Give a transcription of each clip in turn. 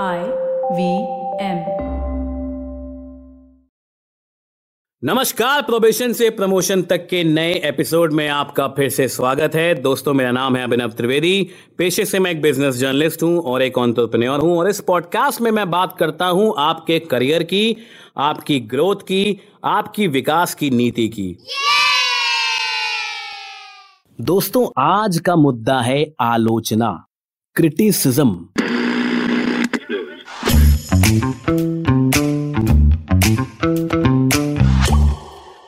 I V M नमस्कार probation से promotion तक के नए एपिसोड में आपका फिर से स्वागत है। दोस्तों मेरा नाम है अभिनव त्रिवेदी। पेशे से मैं एक बिज़नेस जर्नलिस्ट हूँ और एक ऑन्टरप्रन्योर हूँ और इस पॉडकास्ट में मैं बात करता हूँ आपके करियर की आपकी ग्रोथ की आपकी विकास की नीति की। दोस्तों आज का मुद्दा है आलोचना क्रिटिसिज्म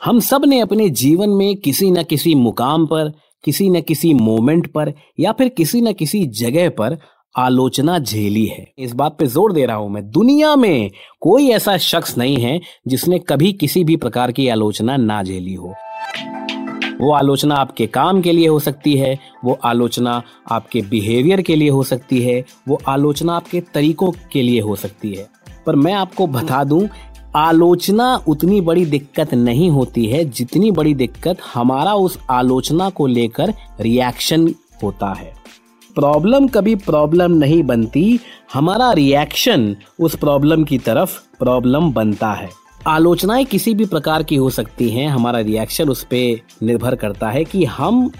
हम सबने अपने जीवन में किसी न किसी मुकाम पर, किसी न किसी मोमेंट पर या फिर किसी न किसी जगह पर आलोचना झेली है। इस बात पे ज़ोर दे रहा हूँ मैं। दुनिया में कोई ऐसा शख्स नहीं है जिसने कभी किसी भी प्रकार की आलोचना ना झेली हो। वो आलोचना आपके काम के लिए हो सकती है, वो आलोचना आपके बिहेवियर के लिए हो सकती है, वो आलोचना आपके तरीकों के लिए हो सकती है। पर मैं आपको बता दूँ, आलोचना उतनी बड़ी दिक्कत नहीं होती है जितनी बड़ी दिक्कत हमारा उस आलोचना को लेकर रिएक्शन होता है। प्रॉब्लम कभी प्रॉब्लम नहीं बनती, हमारा रिएक्शन उस प्रॉब्लम की तरफ़ प्रॉब्लम बनता है। आलोचनाएँ किसी भी प्रकार की हो सकती हैं, हमारा रिएक्शन उस पर निर्भर करता है कि हम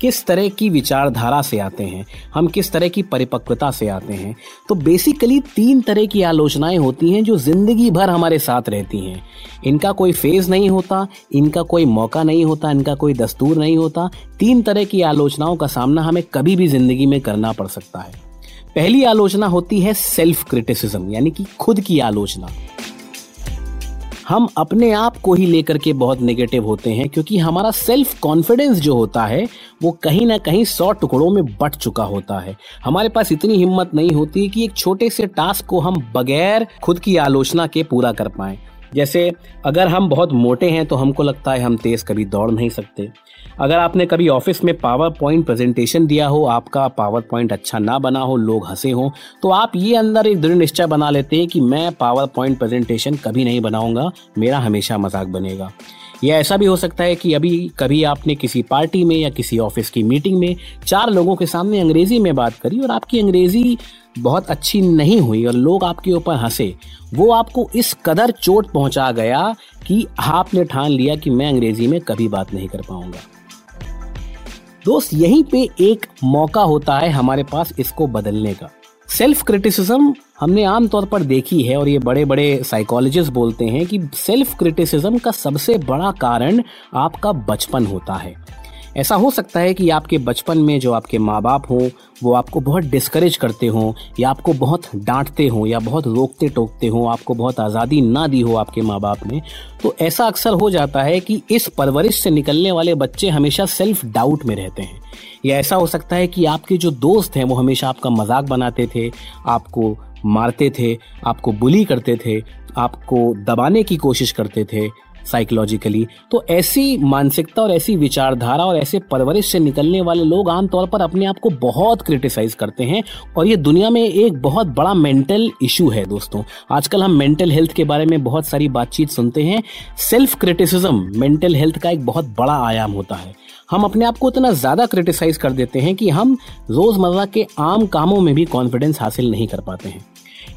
किस तरह की विचारधारा से आते हैं, हम किस तरह की परिपक्वता से आते हैं तो बेसिकली तीन तरह की आलोचनाएँ होती हैं जो ज़िंदगी भर हमारे साथ रहती हैं। इनका कोई फ़ेज़ नहीं होता, इनका कोई मौका नहीं होता, इनका कोई दस्तूर नहीं होता। तीन तरह की आलोचनाओं का सामना हमें कभी भी ज़िंदगी में करना पड़ सकता है। पहली आलोचना होती है सेल्फ क्रिटिसिज्म यानी कि खुद की आलोचना। हम अपने आप को ही लेकर के बहुत नेगेटिव होते हैं, क्योंकि हमारा सेल्फ कॉन्फिडेंस जो होता है, वो कहीं ना कहीं सौ टुकड़ों में बट चुका होता है। हमारे पास इतनी हिम्मत नहीं होती कि एक छोटे से टास्क को हम बगैर खुद की आलोचना के पूरा कर पाए। जैसे, अगर हम बहुत मोटे हैं तो हमको लगता है हम तेज कभी दौड़ नहीं सकते। अगर आपने कभी ऑफ़िस में पावर पॉइंट प्रेजेंटेशन दिया हो, आपका पावर पॉइंट अच्छा ना बना हो, लोग हंसे हो तो आप ये अंदर एक दृढ़ निश्चय बना लेते हैं कि मैं पावर पॉइंट प्रेजेंटेशन कभी नहीं बनाऊँगा, मेरा हमेशा मज़ाक बनेगा। या ऐसा भी हो सकता है कि अभी कभी आपने किसी पार्टी में या किसी ऑफ़िस की मीटिंग में चार लोगों के सामने अंग्रेज़ी में बात करी और आपकी अंग्रेज़ी बहुत अच्छी नहीं हुई और लोग आपके ऊपर हंसे, वो आपको इस कदर चोट पहुँचा गया कि आपने ठान लिया कि मैं अंग्रेज़ी में कभी बात नहीं कर पाऊँगा। दोस्त, यहीं पे एक मौका होता है हमारे पास इसको बदलने का। सेल्फ क्रिटिसिज्म हमने आमतौर पर देखी है और ये बड़े बड़े साइकोलॉजिस्ट बोलते हैं कि सेल्फ क्रिटिसिज्म का सबसे बड़ा कारण आपका बचपन होता है। ऐसा हो सकता है कि आपके बचपन में जो आपके माँ बाप हों, वो आपको बहुत डिस्करेज करते हों, या आपको बहुत डांटते हों, या बहुत रोकते टोकते हों, आपको बहुत आज़ादी ना दी हो आपके माँ बाप ने तो ऐसा अक्सर हो जाता है कि इस परवरिश से निकलने वाले बच्चे हमेशा सेल्फ डाउट में रहते हैं। या ऐसा हो सकता है कि आपके जो दोस्त हैं, वो हमेशा आपका मज़ाक बनाते थे, आपको मारते थे आपको बुली करते थे आपको दबाने की कोशिश करते थे साइकोलॉजिकली तो ऐसी मानसिकता और ऐसी विचारधारा और ऐसे परवरिश से निकलने वाले लोग आमतौर पर अपने आप को बहुत क्रिटिसाइज करते हैं और ये दुनिया में एक बहुत बड़ा मेंटल इशू है दोस्तों। आजकल हम मेंटल हेल्थ के बारे में बहुत सारी बातचीत सुनते हैं। सेल्फ क्रिटिसिज्म मेंटल हेल्थ का एक बहुत बड़ा आयाम होता है। हम अपने आप को इतना ज़्यादा क्रिटिसाइज कर देते हैं कि हम रोज़मर्रा के आम कामों में भी कॉन्फिडेंस हासिल नहीं कर पाते हैं।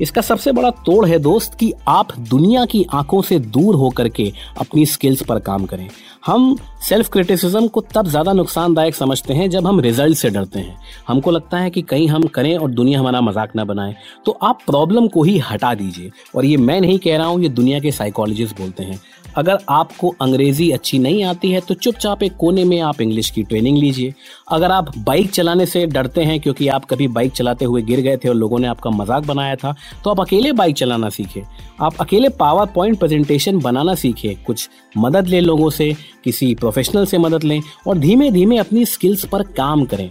इसका सबसे बड़ा तोड़ है दोस्त कि आप दुनिया की आँखों से दूर होकर के अपनी स्किल्स पर काम करें। हम सेल्फ क्रिटिसिज्म को तब ज़्यादा नुकसानदायक समझते हैं जब हम रिज़ल्ट से डरते हैं। हमको लगता है कि कहीं हम करें और दुनिया हमारा मज़ाक ना बनाए। तो आप प्रॉब्लम को ही हटा दीजिए। और ये मैं नहीं कह रहा हूँ, ये दुनिया के साइकोलॉजिस्ट बोलते हैं। अगर आपको अंग्रेज़ी अच्छी नहीं आती है तो चुपचाप एक कोने में आप इंग्लिश की ट्रेनिंग लीजिए। अगर आप बाइक चलाने से डरते हैं, क्योंकि आप कभी बाइक चलाते हुए गिर गए थे और लोगों ने आपका मज़ाक बनाया था तो आप अकेले बाइक चलाना सीखे आप अकेले पावर पॉइंट प्रेजेंटेशन बनाना सीखे कुछ मदद लें लोगों से, किसी प्रोफेशनल से मदद लें और धीमे धीमे अपनी स्किल्स पर काम करें।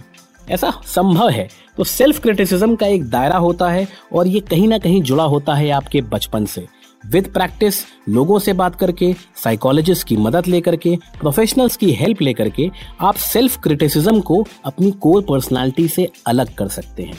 ऐसा संभव है। तो सेल्फ क्रिटिसिज्म का एक दायरा होता है और ये कहीं ना कहीं जुड़ा होता है आपके बचपन से। विद प्रैक्टिस, लोगों से बात करके साइकोलॉजिस्ट की मदद लेकर के प्रोफेशनल्स की हेल्प लेकर के, आप सेल्फ क्रिटिसिज्म को अपनी कोर पर्सनालिटी से अलग कर सकते हैं।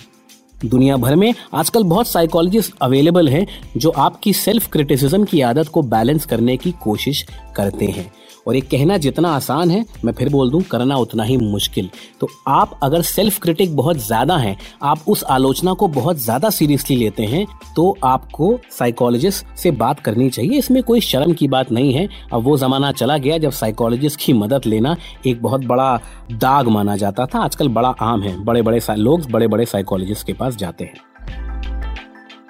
दुनिया भर में आजकल बहुत साइकोलॉजिस्ट अवेलेबल हैं जो आपकी सेल्फ क्रिटिसिज्म की आदत को बैलेंस करने की कोशिश करते हैं। और ये कहना जितना आसान है, मैं फिर बोल दूँ, करना उतना ही मुश्किल। तो आप अगर सेल्फ क्रिटिक बहुत ज़्यादा हैं, आप उस आलोचना को बहुत ज़्यादा सीरियसली लेते हैं तो आपको साइकोलॉजिस्ट से बात करनी चाहिए। इसमें कोई शर्म की बात नहीं है। अब वो जमाना चला गया जब साइकोलॉजिस्ट की मदद लेना एक बहुत बड़ा दाग माना जाता था। आजकल बड़ा आम है। बड़े बड़े लोग बड़े बड़े साइकोलॉजिस्ट के पास जाते हैं।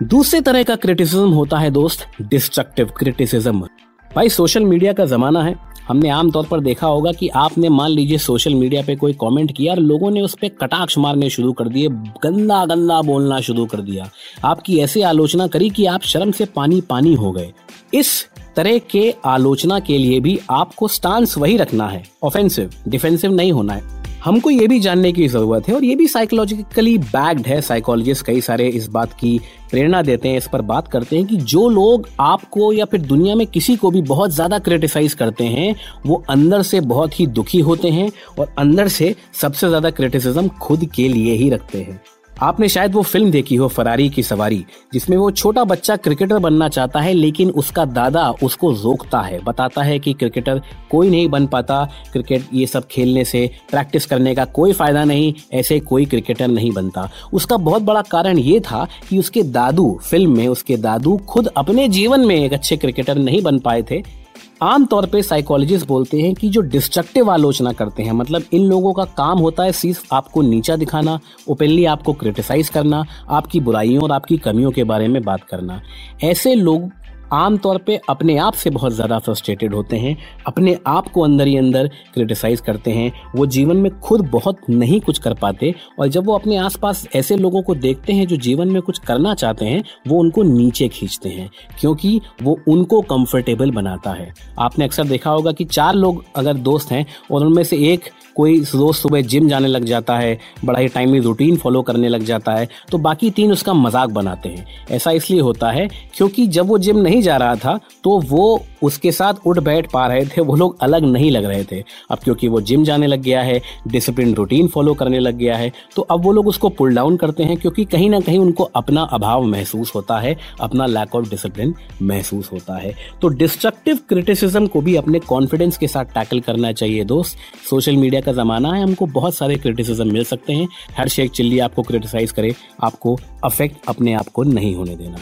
दूसरे तरह का क्रिटिसिज्म होता है दोस्त डिस्ट्रक्टिव क्रिटिसिज्म भाई सोशल मीडिया का जमाना है। हमने आमतौर पर देखा होगा कि आपने मान लीजिए सोशल मीडिया पे कोई कमेंट किया और लोगों ने उस पर कटाक्ष मारने शुरू कर दिए गंदा गंदा बोलना शुरू कर दिया। आपकी ऐसी आलोचना करी कि आप शर्म से पानी पानी हो गए। इस तरह के आलोचना के लिए भी आपको स्टांस वही रखना है। ऑफेंसिव डिफेंसिव नहीं होना है। हमको ये भी जानने की ज़रूरत है और ये भी साइकोलॉजिकली बैग्ड है साइकोलॉजिस्ट कई सारे इस बात की प्रेरणा देते हैं, इस पर बात करते हैं कि जो लोग आपको या फिर दुनिया में किसी को भी बहुत ज़्यादा क्रिटिसाइज करते हैं, वो अंदर से बहुत ही दुखी होते हैं और अंदर से सबसे ज़्यादा क्रिटिसिज्म खुद के लिए ही रखते हैं। आपने शायद वो फ़िल्म देखी हो, फरारी की सवारी, जिसमें वो छोटा बच्चा क्रिकेटर बनना चाहता है, लेकिन उसका दादा उसको रोकता है, बताता है कि क्रिकेटर कोई नहीं बन पाता, क्रिकेट ये सब खेलने से, प्रैक्टिस करने का कोई फ़ायदा नहीं, ऐसे कोई क्रिकेटर नहीं बनता। उसका बहुत बड़ा कारण ये था कि उसके दादू, फ़िल्म में उसके दादू खुद अपने जीवन में एक अच्छे क्रिकेटर नहीं बन पाए थे आमतौर पे साइकोलॉजिस्ट बोलते हैं कि जो डिस्ट्रक्टिव आलोचना करते हैं मतलब इन लोगों का काम होता है सिर्फ़ आपको नीचा दिखाना ओपनली आपको क्रिटिसाइज करना, आपकी बुराइयों और आपकी कमियों के बारे में बात करना। ऐसे लोग आमतौर पे अपने आप से बहुत ज़्यादा फ्रस्ट्रेटेड होते हैं, अपने आप को अंदर ही अंदर क्रिटिसाइज करते हैं। वो जीवन में खुद बहुत नहीं कुछ कर पाते और जब वो अपने आसपास ऐसे लोगों को देखते हैं जो जीवन में कुछ करना चाहते हैं, वो उनको नीचे खींचते हैं, क्योंकि वो उनको कंफर्टेबल बनाता है। आपने अक्सर देखा होगा कि चार लोग अगर दोस्त हैं और उनमें से एक कोई रोज सुबह जिम जाने लग जाता है, बड़ा ही टाइमली रूटीन फॉलो करने लग जाता है तो बाकी तीन उसका मज़ाक बनाते हैं। ऐसा इसलिए होता है क्योंकि जब वो जिम नहीं जा रहा था तो वो उसके साथ उठ बैठ पा रहे थे, वो लोग अलग नहीं लग रहे थे। अब क्योंकि वो जिम जाने लग गया है डिसिप्लिन रूटीन फॉलो करने लग गया है तो अब वो लोग उसको पुल डाउन करते हैं क्योंकि कहीं ना कहीं उनको अपना अभाव महसूस होता है, अपना लैक ऑफ़ डिसिप्लिन महसूस होता है। तो डिस्ट्रक्टिव क्रिटिसिज्म को भी अपने कॉन्फिडेंस के साथ टैकल करना चाहिए दोस्त। सोशल मीडिया का जमाना है, हमको बहुत सारे क्रिटिसिज्म मिल सकते हैं। हर शेख चिल्ली आपको क्रिटिसाइज करे, आपको अफेक्ट अपने आप को नहीं होने देना।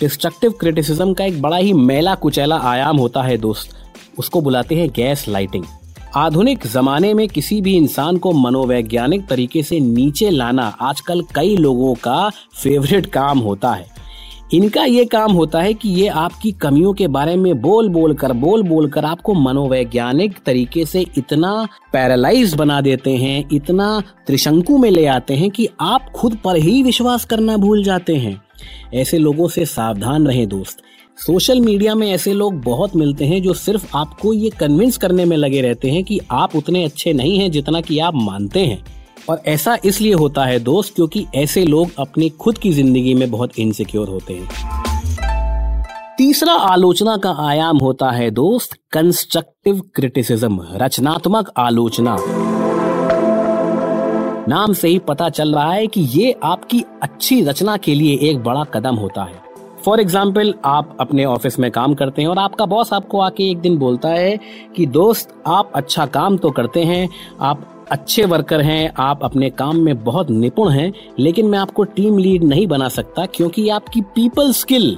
डिस्ट्रक्टिव क्रिटिसिज्म का एक बड़ा ही मैला कुचैला आयाम होता है, दोस्त। उसको बुलाते हैं गैस लाइटिंग आधुनिक जमाने में किसी भी इंसान को मनोवैज्ञानिक तरीके से नीचे लाना आजकल कई लोगों का फेवरेट काम होता है। इनका ये काम होता है कि ये आपकी कमियों के बारे में बोल बोल कर, बोल बोल कर आपको मनोवैज्ञानिक तरीके से इतना पैरालाइज बना देते हैं, इतना त्रिशंकु में ले आते हैं कि आप खुद पर ही विश्वास करना भूल जाते हैं। ऐसे लोगों से सावधान रहें दोस्त। सोशल मीडिया में ऐसे लोग बहुत मिलते हैं जो सिर्फ़ आपको ये कन्विंस करने में लगे रहते हैं कि आप उतने अच्छे नहीं हैं जितना कि आप मानते हैं। और ऐसा इसलिए होता है दोस्त क्योंकि ऐसे लोग अपनी खुद की ज़िंदगी में बहुत इनसिक्योर होते हैं। तीसरा आलोचना का आयाम होता है दोस्त कंस्ट्रक्टिव क्रिटिसिज्म रचनात्मक आलोचना। नाम से ही पता चल रहा है कि ये आपकी अच्छी रचना के लिए एक बड़ा कदम होता है। फॉर एग्ज़ाम्पल आप अपने ऑफ़िस में काम करते हैं और आपका बॉस आपको आके एक दिन बोलता है कि, दोस्त, आप अच्छा काम तो करते हैं, आप अच्छे वर्कर हैं, आप अपने काम में बहुत निपुण हैं, लेकिन मैं आपको टीम लीड नहीं बना सकता क्योंकि आपकी पीपल स्किल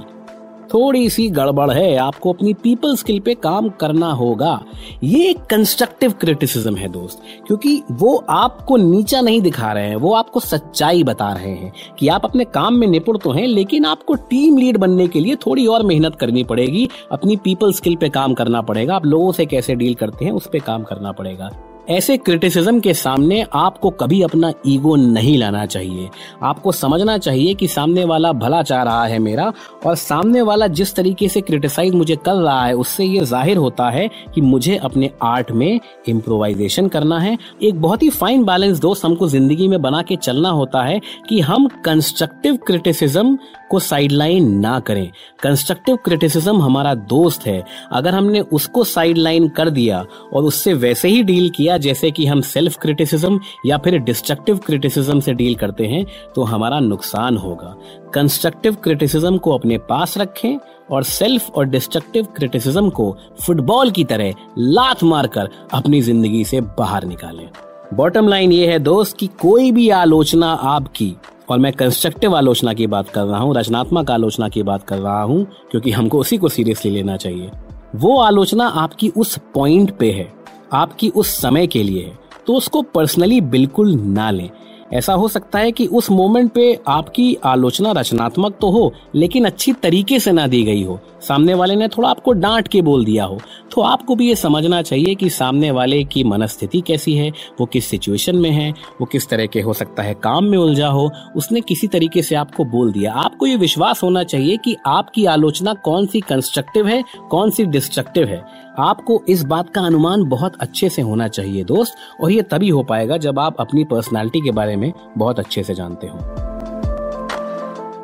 थोड़ी सी गड़बड़ है, आपको अपनी पीपल स्किल पे काम करना होगा। ये एक कंस्ट्रक्टिव क्रिटिसिज्म है दोस्त, क्योंकि वो आपको नीचा नहीं दिखा रहे हैं, वो आपको सच्चाई बता रहे हैं कि आप अपने काम में निपुण तो हैं, लेकिन आपको टीम लीड बनने के लिए थोड़ी और मेहनत करनी पड़ेगी, अपनी पीपल स्किल पे काम करना पड़ेगा, आप लोगों से कैसे डील करते हैं, उस पर काम करना पड़ेगा। ऐसे क्रिटिसिज्म के सामने आपको कभी अपना ईगो नहीं लाना चाहिए। आपको समझना चाहिए कि सामने वाला भला चाह रहा है मेरा और सामने वाला जिस तरीके से क्रिटिसाइज मुझे कर रहा है, उससे ये ज़ाहिर होता है कि मुझे अपने आर्ट में इम्प्रोवाइजेशन करना है। एक बहुत ही फाइन बैलेंस दोस्त हमको ज़िंदगी में बना के चलना होता है कि हम कंस्ट्रक्टिव क्रिटिसिज्म को साइडलाइन ना करें। कंस्ट्रक्टिव क्रिटिसिज्म हमारा दोस्त है। अगर हमने उसको साइडलाइन कर दिया और उससे वैसे ही डील किया जैसे कि हम सेल्फ क्रिटिसिज्म या फिर डिस्ट्रक्टिव क्रिटिसिज्म से डील करते हैं तो हमारा नुकसान होगा। कंस्ट्रक्टिव क्रिटिसिज्म को अपने पास रखें और सेल्फ और डिस्ट्रक्टिव क्रिटिसिज्म को फुटबॉल की तरह लात मारकर अपनी ज़िंदगी से बाहर निकालें। बॉटम लाइन ये है दोस्त कि कोई भी आलोचना आपकी, और मैं कंस्ट्रक्टिव आलोचना की बात कर रहा हूँ, रचनात्मक आलोचना की बात कर रहा हूँ, क्योंकि हमको उसी को सीरियसली लेना चाहिए। वो आलोचना आपकी उस पॉइंट पे है। आपकी उस समय के लिए है तो उसको पर्सनली बिल्कुल ना लें। ऐसा हो सकता है कि उस मोमेंट पे आपकी आलोचना रचनात्मक तो हो, लेकिन अच्छी तरीके से ना दी गई हो। सामने वाले ने थोड़ा आपको डांट के बोल दिया हो तो आपको भी ये समझना चाहिए कि सामने वाले की मनस्थिति कैसी है, वो किस सिचुएशन में है, वो किस तरह के हो सकता है काम में उलझा हो, उसने किसी तरीके से आपको बोल दिया। आपको ये विश्वास होना चाहिए कि आपकी आलोचना कौन सी कंस्ट्रक्टिव है, कौन सी डिस्ट्रक्टिव है। आपको इस बात का अनुमान बहुत अच्छे से होना चाहिए दोस्त, और ये तभी हो पाएगा जब आप अपनी पर्सनैलिटी के बारे में बहुत अच्छे से जानते हो।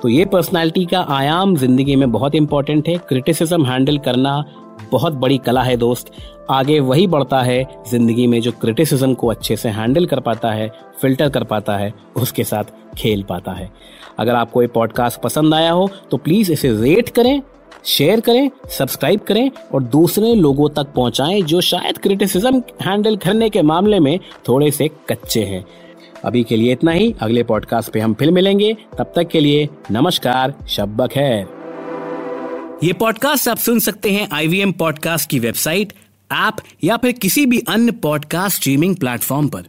तो ये पर्सनालिटी का आयाम ज़िंदगी में बहुत इंपॉर्टेंट है। क्रिटिसिज्म हैंडल करना बहुत बड़ी कला है दोस्त। आगे वही बढ़ता है ज़िंदगी में जो क्रिटिसिज्म को अच्छे से हैंडल कर पाता है फ़िल्टर कर पाता है, उसके साथ खेल पाता है। अगर आपको ये पॉडकास्ट पसंद आया हो तो प्लीज़ इसे रेट करें शेयर करें सब्सक्राइब करें और दूसरे लोगों तक पहुंचाएँ जो शायद क्रिटिसिज्म हैंडल करने के मामले में थोड़े से कच्चे हैं। अभी के लिए इतना ही। अगले पॉडकास्ट पे हम फिर मिलेंगे। तब तक के लिए नमस्कार, शब्बक है ये पॉडकास्ट आप सुन सकते हैं आईवीएम पॉडकास्ट की वेबसाइट ऐप या फिर किसी भी अन्य पॉडकास्ट स्ट्रीमिंग प्लेटफॉर्म पर।